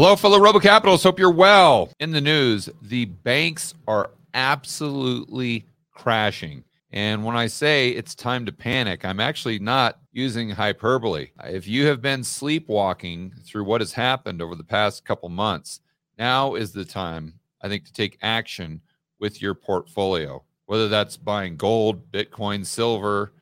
Hello, fellow Rebel Capitalists. Hope you're well. In the news, the banks are absolutely crashing. And when I say it's time to panic, I'm actually not using hyperbole. If you have been sleepwalking through what has happened over the past couple months, now is the time, I think, to take action with your portfolio, whether that's buying gold, Bitcoin, silver,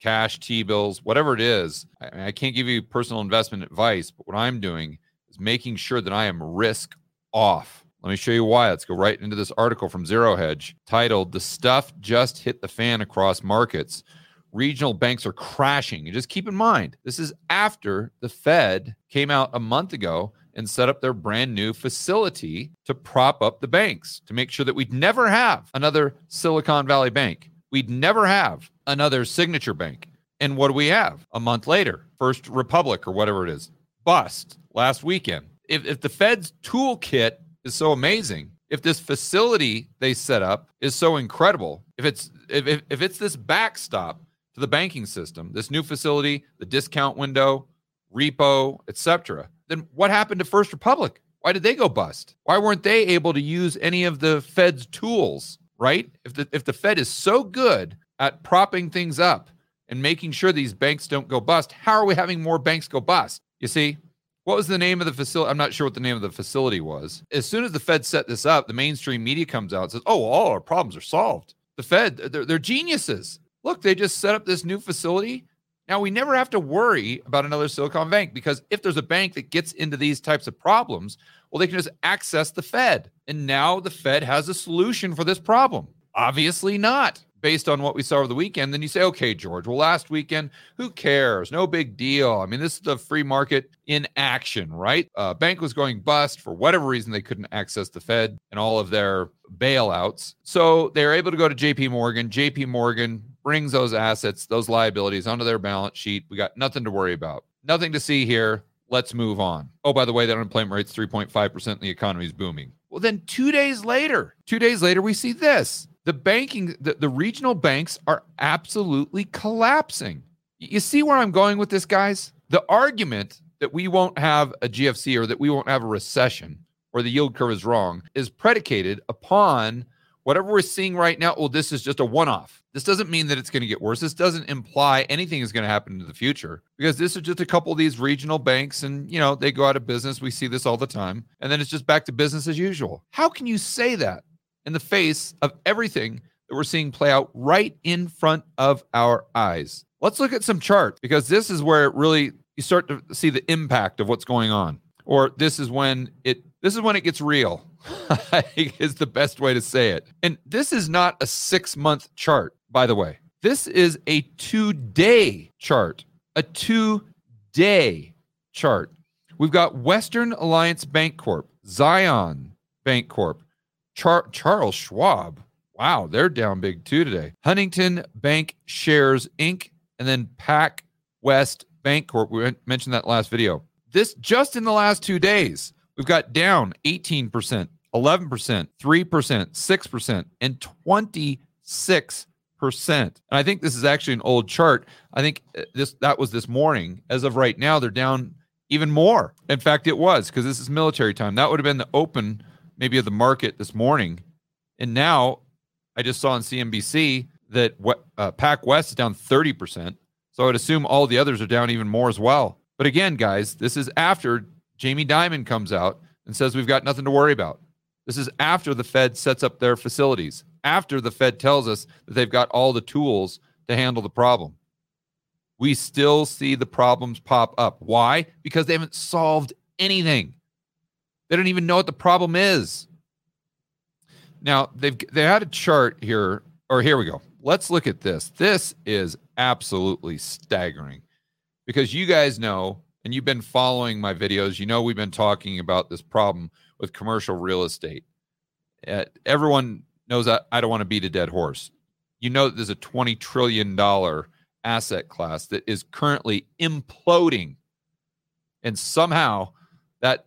cash, T bills, whatever it is. I, I can't give you personal investment advice, but what I'm doing making sure that I am risk off. Let me show you why. Let's go right into this article from Zero Hedge titled The Stuff Just Hit the Fan Across Markets. Regional banks are crashing. And just keep in mind, this is after the Fed came out a month ago and set up their brand new facility to prop up the banks to make sure that we'd never have another Silicon Valley bank. We'd never have another signature bank. And what do we have a month later? First Republic or whatever it is, bust last weekend. If, if the Fed's toolkit is so amazing, if this facility they set up is so incredible, if it's if, if, if it's this backstop to the banking system, this new facility, the discount window, repo, etc., then what happened to First Republic? Why did they go bust? Why weren't they able to use any of the Fed's tools? Right? If the if the Fed is so good at propping things up and making sure these banks don't go bust, how are we having more banks go bust? You see, what was the name of the facility? I'm not sure what the name of the facility was. As soon as the Fed set this up, the mainstream media comes out and says, "Oh, all our problems are solved." The Fed, they're, they're geniuses. Look, they just set up this new facility. Now we never have to worry about another Silicon Bank because if there's a bank that gets into these types of problems, well, they can just access the Fed. And now the Fed has a solution for this problem. Obviously not based on what we saw over the weekend, then you say, okay, George, well, last weekend, who cares? No big deal. I mean, this is the free market in action, right? Uh, bank was going bust for whatever reason they couldn't access the Fed and all of their bailouts. So they were able to go to JP Morgan. JP Morgan brings those assets, those liabilities onto their balance sheet. We got nothing to worry about. Nothing to see here. Let's move on. Oh, by the way, the unemployment rate's 3.5% and the economy is booming. Well, then two days later, two days later, we see this the banking the, the regional banks are absolutely collapsing. You see where i'm going with this guys? The argument that we won't have a gfc or that we won't have a recession or the yield curve is wrong is predicated upon whatever we're seeing right now. Well this is just a one-off. This doesn't mean that it's going to get worse. This doesn't imply anything is going to happen in the future because this is just a couple of these regional banks and you know they go out of business. We see this all the time. And then it's just back to business as usual. How can you say that in the face of everything that we're seeing play out right in front of our eyes. Let's look at some charts because this is where it really you start to see the impact of what's going on. Or this is when it this is when it gets real. I think is the best way to say it. And this is not a 6-month chart, by the way. This is a 2-day chart. A 2-day chart. We've got Western Alliance Bank Corp, Zion Bank Corp, Char- Charles Schwab. Wow, they're down big too today. Huntington Bank Shares Inc. and then Pac West Bank Corp. We mentioned that last video. This just in the last two days, we've got down 18%, 11%, 3%, 6%, and 26%. And I think this is actually an old chart. I think uh, this that was this morning. As of right now, they're down even more. In fact, it was because this is military time. That would have been the open maybe of the market this morning. And now I just saw on CNBC that uh, Pac West is down 30%. So I would assume all the others are down even more as well. But again, guys, this is after Jamie Dimon comes out and says we've got nothing to worry about. This is after the Fed sets up their facilities, after the Fed tells us that they've got all the tools to handle the problem. We still see the problems pop up. Why? Because they haven't solved anything. They don't even know what the problem is. Now they've they had a chart here, or here we go. Let's look at this. This is absolutely staggering because you guys know, and you've been following my videos. You know we've been talking about this problem with commercial real estate. Uh, everyone knows that I don't want to beat a dead horse. You know that there's a twenty trillion dollar asset class that is currently imploding, and somehow that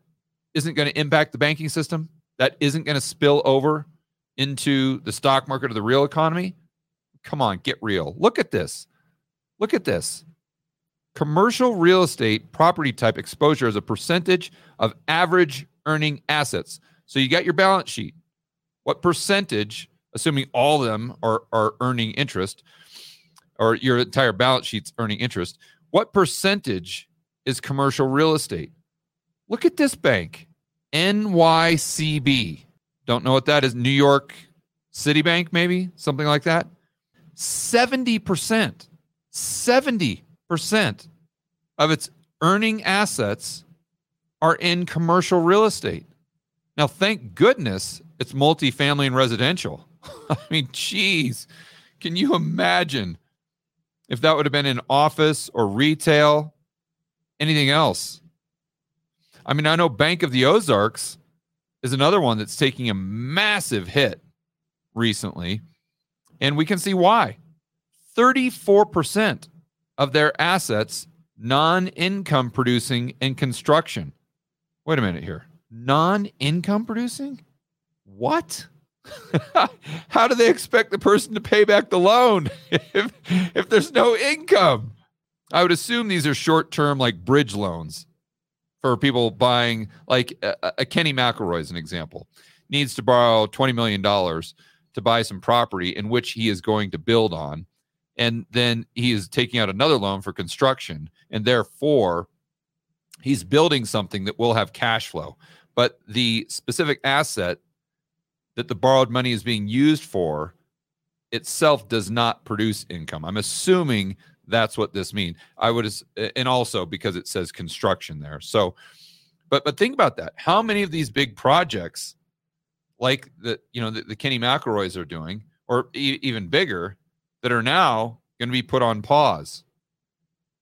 isn't going to impact the banking system, that isn't going to spill over into the stock market or the real economy, come on, get real. Look at this. Look at this. Commercial real estate property type exposure as a percentage of average earning assets. So you got your balance sheet. What percentage, assuming all of them are, are earning interest, or your entire balance sheet's earning interest, what percentage is commercial real estate? Look at this bank, NYCB. Don't know what that is. New York Citibank, maybe something like that. 70%, 70% of its earning assets are in commercial real estate. Now, thank goodness it's multifamily and residential. I mean, geez, can you imagine if that would have been in office or retail, anything else? I mean, I know Bank of the Ozarks is another one that's taking a massive hit recently, and we can see why. 34% of their assets non income producing in construction. Wait a minute here. Non income producing? What? How do they expect the person to pay back the loan if, if there's no income? I would assume these are short term, like bridge loans for people buying, like a, a Kenny McElroy is an example, needs to borrow $20 million to buy some property in which he is going to build on. And then he is taking out another loan for construction. And therefore, he's building something that will have cash flow. But the specific asset that the borrowed money is being used for itself does not produce income. I'm assuming that's what this means. I would, and also because it says construction there. So, but but think about that. How many of these big projects, like the you know the, the Kenny McElroys are doing, or e- even bigger, that are now going to be put on pause,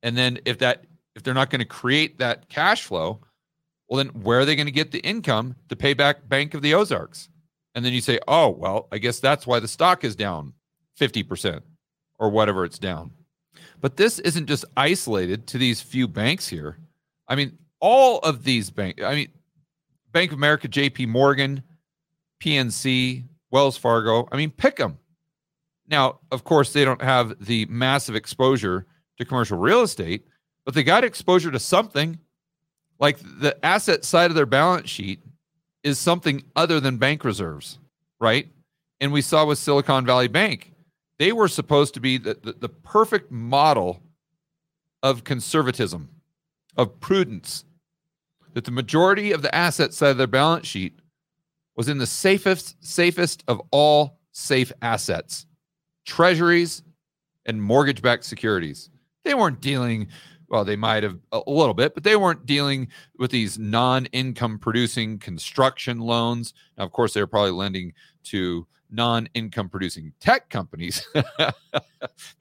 and then if that if they're not going to create that cash flow, well then where are they going to get the income to pay back Bank of the Ozarks? And then you say, oh well, I guess that's why the stock is down fifty percent or whatever it's down. But this isn't just isolated to these few banks here. I mean, all of these banks, I mean, Bank of America, JP Morgan, PNC, Wells Fargo, I mean, pick them. Now, of course, they don't have the massive exposure to commercial real estate, but they got exposure to something like the asset side of their balance sheet is something other than bank reserves, right? And we saw with Silicon Valley Bank, they were supposed to be the, the, the perfect model of conservatism, of prudence, that the majority of the asset side of their balance sheet was in the safest, safest of all safe assets treasuries and mortgage backed securities. They weren't dealing, well, they might have a little bit, but they weren't dealing with these non income producing construction loans. Now, of course, they were probably lending to non income producing tech companies. but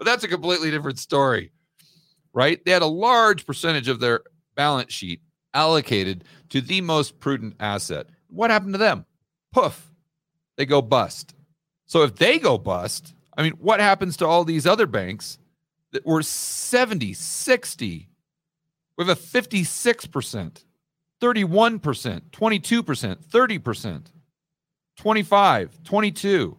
that's a completely different story, right? They had a large percentage of their balance sheet allocated to the most prudent asset. What happened to them? Poof, they go bust. So if they go bust, I mean, what happens to all these other banks that were 70, 60? We have a 56%, 31%, 22%, 30%. 25, 22,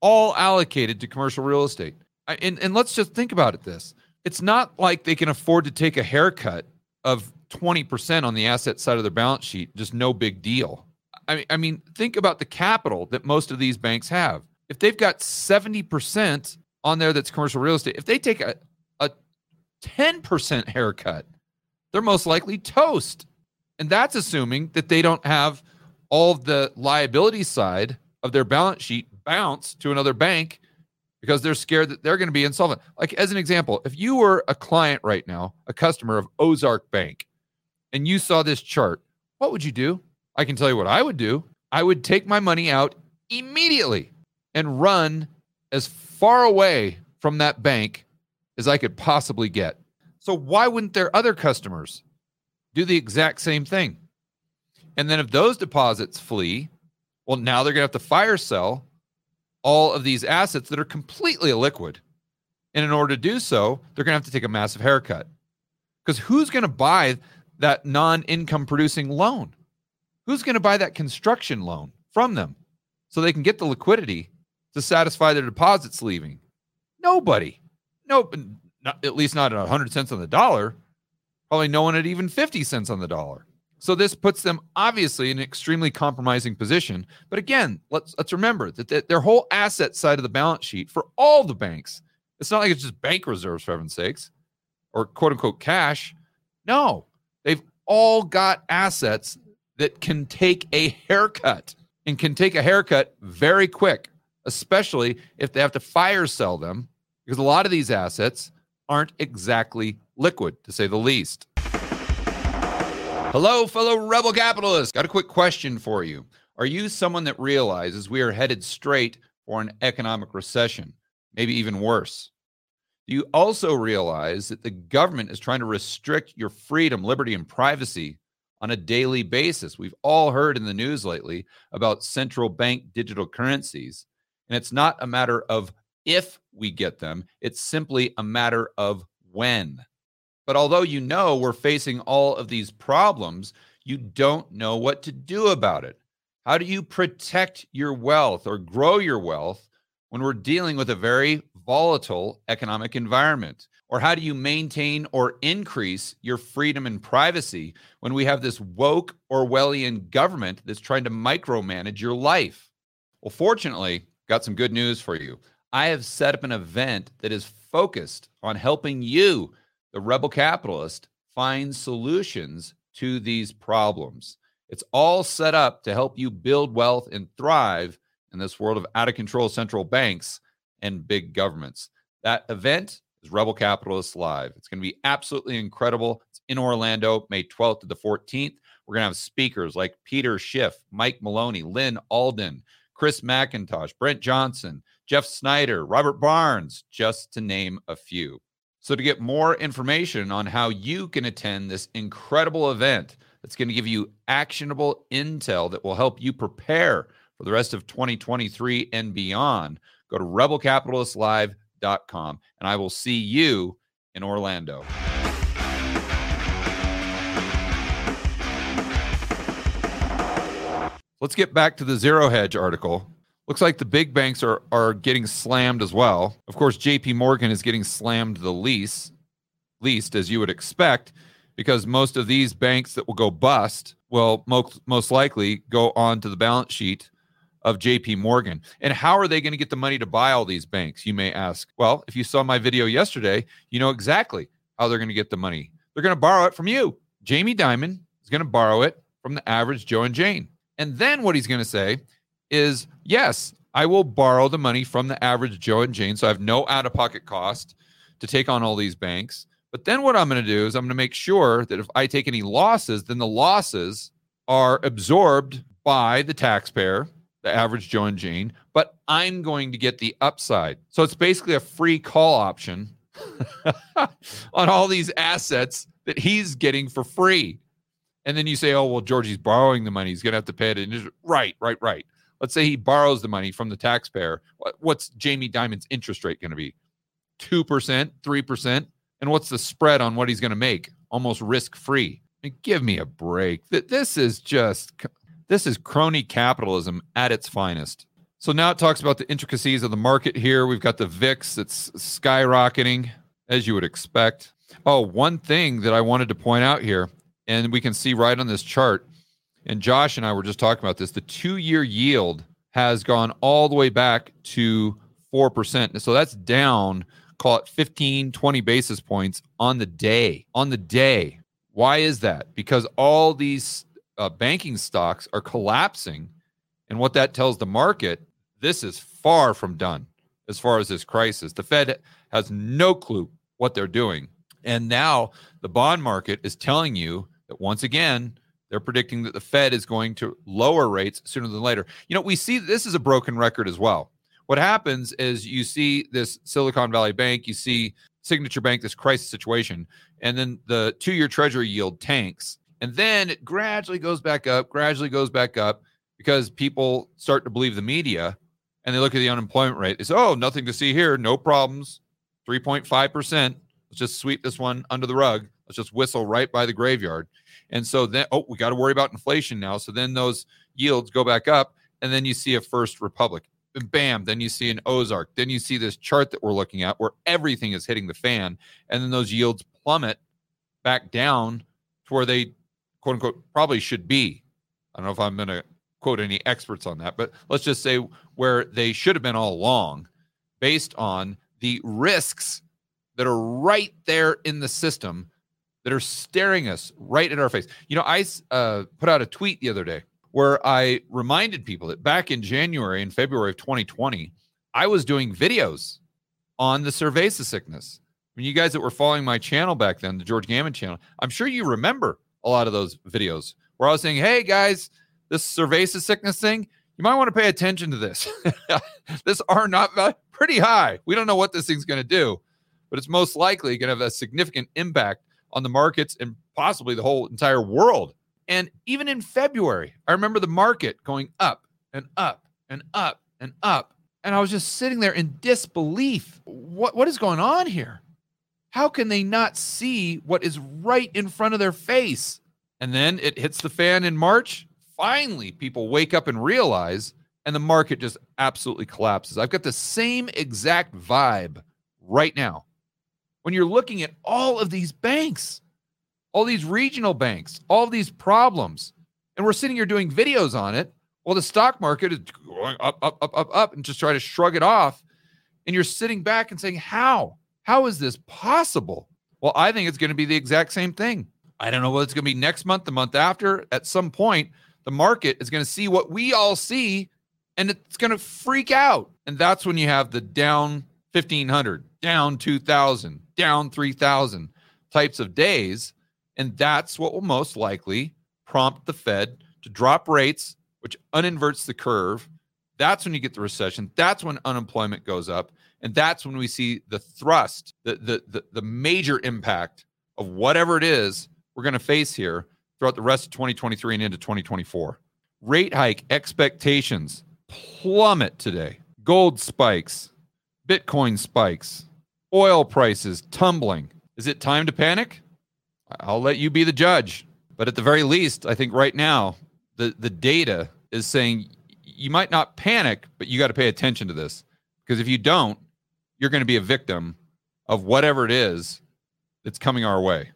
all allocated to commercial real estate. And, and let's just think about it this it's not like they can afford to take a haircut of 20% on the asset side of their balance sheet, just no big deal. I mean, I mean, think about the capital that most of these banks have. If they've got 70% on there that's commercial real estate, if they take a, a 10% haircut, they're most likely toast. And that's assuming that they don't have all the liability side of their balance sheet bounce to another bank because they're scared that they're going to be insolvent. Like, as an example, if you were a client right now, a customer of Ozark Bank, and you saw this chart, what would you do? I can tell you what I would do. I would take my money out immediately and run as far away from that bank as I could possibly get. So, why wouldn't their other customers do the exact same thing? And then if those deposits flee, well, now they're going to have to fire sell all of these assets that are completely illiquid. And in order to do so, they're going to have to take a massive haircut. Because who's going to buy that non income producing loan? Who's going to buy that construction loan from them so they can get the liquidity to satisfy their deposits leaving? Nobody. Nope. Not, at least not at 100 cents on the dollar. Probably no one at even 50 cents on the dollar. So this puts them obviously in an extremely compromising position. But again, let's let's remember that th- their whole asset side of the balance sheet for all the banks, it's not like it's just bank reserves for heaven's sakes, or quote unquote cash. No, they've all got assets that can take a haircut and can take a haircut very quick, especially if they have to fire sell them, because a lot of these assets aren't exactly liquid, to say the least. Hello, fellow rebel capitalists. Got a quick question for you. Are you someone that realizes we are headed straight for an economic recession, maybe even worse? Do you also realize that the government is trying to restrict your freedom, liberty, and privacy on a daily basis? We've all heard in the news lately about central bank digital currencies, and it's not a matter of if we get them, it's simply a matter of when. But although you know we're facing all of these problems, you don't know what to do about it. How do you protect your wealth or grow your wealth when we're dealing with a very volatile economic environment? Or how do you maintain or increase your freedom and privacy when we have this woke Orwellian government that's trying to micromanage your life? Well, fortunately, got some good news for you. I have set up an event that is focused on helping you the rebel capitalist find solutions to these problems. It's all set up to help you build wealth and thrive in this world of out of control central banks and big governments. That event is Rebel Capitalists Live. It's going to be absolutely incredible. It's in Orlando, May 12th to the 14th. We're going to have speakers like Peter Schiff, Mike Maloney, Lyn Alden, Chris MacIntosh, Brent Johnson, Jeff Snyder, Robert Barnes, just to name a few. So, to get more information on how you can attend this incredible event that's going to give you actionable intel that will help you prepare for the rest of 2023 and beyond, go to rebelcapitalistlive.com and I will see you in Orlando. Let's get back to the Zero Hedge article Looks like the big banks are are getting slammed as well. Of course, JP Morgan is getting slammed the least, least as you would expect, because most of these banks that will go bust will most, most likely go on to the balance sheet of JP Morgan. And how are they going to get the money to buy all these banks? You may ask. Well, if you saw my video yesterday, you know exactly how they're going to get the money. They're going to borrow it from you. Jamie Dimon is going to borrow it from the average Joe and Jane. And then what he's going to say is yes, I will borrow the money from the average Joe and Jane. So I have no out of pocket cost to take on all these banks. But then what I'm going to do is I'm going to make sure that if I take any losses, then the losses are absorbed by the taxpayer, the average Joe and Jane, but I'm going to get the upside. So it's basically a free call option on all these assets that he's getting for free. And then you say, oh, well, Georgie's borrowing the money. He's going to have to pay it. And right, right, right. Let's say he borrows the money from the taxpayer. What's Jamie Dimon's interest rate going to be? 2%, 3%? And what's the spread on what he's going to make? Almost risk free. give me a break. This is just, this is crony capitalism at its finest. So now it talks about the intricacies of the market here. We've got the VIX that's skyrocketing, as you would expect. Oh, one thing that I wanted to point out here, and we can see right on this chart and Josh and I were just talking about this. The two year yield has gone all the way back to 4%. So that's down, call it 15, 20 basis points on the day. On the day. Why is that? Because all these uh, banking stocks are collapsing. And what that tells the market, this is far from done as far as this crisis. The Fed has no clue what they're doing. And now the bond market is telling you that once again, they're predicting that the Fed is going to lower rates sooner than later. You know, we see this is a broken record as well. What happens is you see this Silicon Valley Bank, you see Signature Bank, this crisis situation, and then the two year treasury yield tanks. And then it gradually goes back up, gradually goes back up because people start to believe the media and they look at the unemployment rate. They say, oh, nothing to see here, no problems, 3.5%. Let's just sweep this one under the rug. Let's just whistle right by the graveyard. And so then, oh, we got to worry about inflation now. So then those yields go back up, and then you see a First Republic. Bam, then you see an Ozark. Then you see this chart that we're looking at where everything is hitting the fan. And then those yields plummet back down to where they quote unquote probably should be. I don't know if I'm going to quote any experts on that, but let's just say where they should have been all along based on the risks that are right there in the system that are staring us right in our face. You know, I uh, put out a tweet the other day where I reminded people that back in January and February of 2020, I was doing videos on the cerveza sickness. I mean, you guys that were following my channel back then, the George Gammon channel, I'm sure you remember a lot of those videos where I was saying, hey guys, this cerveza sickness thing, you might want to pay attention to this. this R naught pretty high. We don't know what this thing's going to do, but it's most likely going to have a significant impact on the markets and possibly the whole entire world. And even in February, I remember the market going up and up and up and up. And I was just sitting there in disbelief. What, what is going on here? How can they not see what is right in front of their face? And then it hits the fan in March. Finally, people wake up and realize, and the market just absolutely collapses. I've got the same exact vibe right now. When you're looking at all of these banks, all these regional banks, all these problems, and we're sitting here doing videos on it while the stock market is going up, up, up, up, up, and just try to shrug it off. And you're sitting back and saying, How? How is this possible? Well, I think it's going to be the exact same thing. I don't know what it's going to be next month, the month after. At some point, the market is going to see what we all see and it's going to freak out. And that's when you have the down 1500, down 2000, down 3000 types of days. And that's what will most likely prompt the Fed to drop rates, which uninverts the curve. That's when you get the recession. That's when unemployment goes up. And that's when we see the thrust, the, the, the, the major impact of whatever it is we're going to face here throughout the rest of 2023 and into 2024. Rate hike expectations plummet today. Gold spikes, Bitcoin spikes, oil prices tumbling. Is it time to panic? I'll let you be the judge. But at the very least, I think right now, the, the data is saying you might not panic, but you got to pay attention to this. Because if you don't, you're going to be a victim of whatever it is that's coming our way.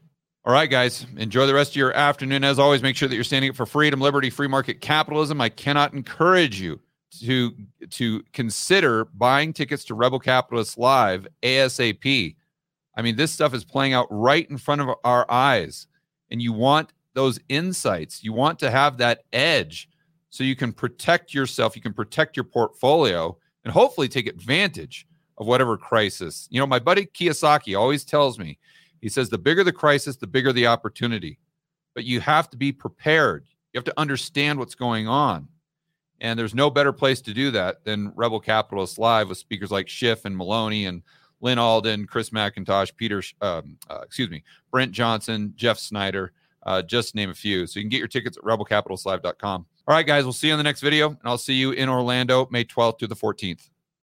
All right, guys, enjoy the rest of your afternoon. As always, make sure that you're standing up for freedom, liberty, free market capitalism. I cannot encourage you to to consider buying tickets to Rebel Capitalists Live ASAP. I mean, this stuff is playing out right in front of our eyes, and you want those insights. You want to have that edge so you can protect yourself, you can protect your portfolio, and hopefully take advantage of whatever crisis. You know, my buddy Kiyosaki always tells me, he says, the bigger the crisis, the bigger the opportunity. But you have to be prepared. You have to understand what's going on. And there's no better place to do that than Rebel Capitalists Live with speakers like Schiff and Maloney and Lyn Alden, Chris MacIntosh, Peter, um, uh, excuse me, Brent Johnson, Jeff Snyder, uh, just name a few. So you can get your tickets at rebelcapitalistlive.com. All right, guys, we'll see you in the next video, and I'll see you in Orlando May 12th to the 14th.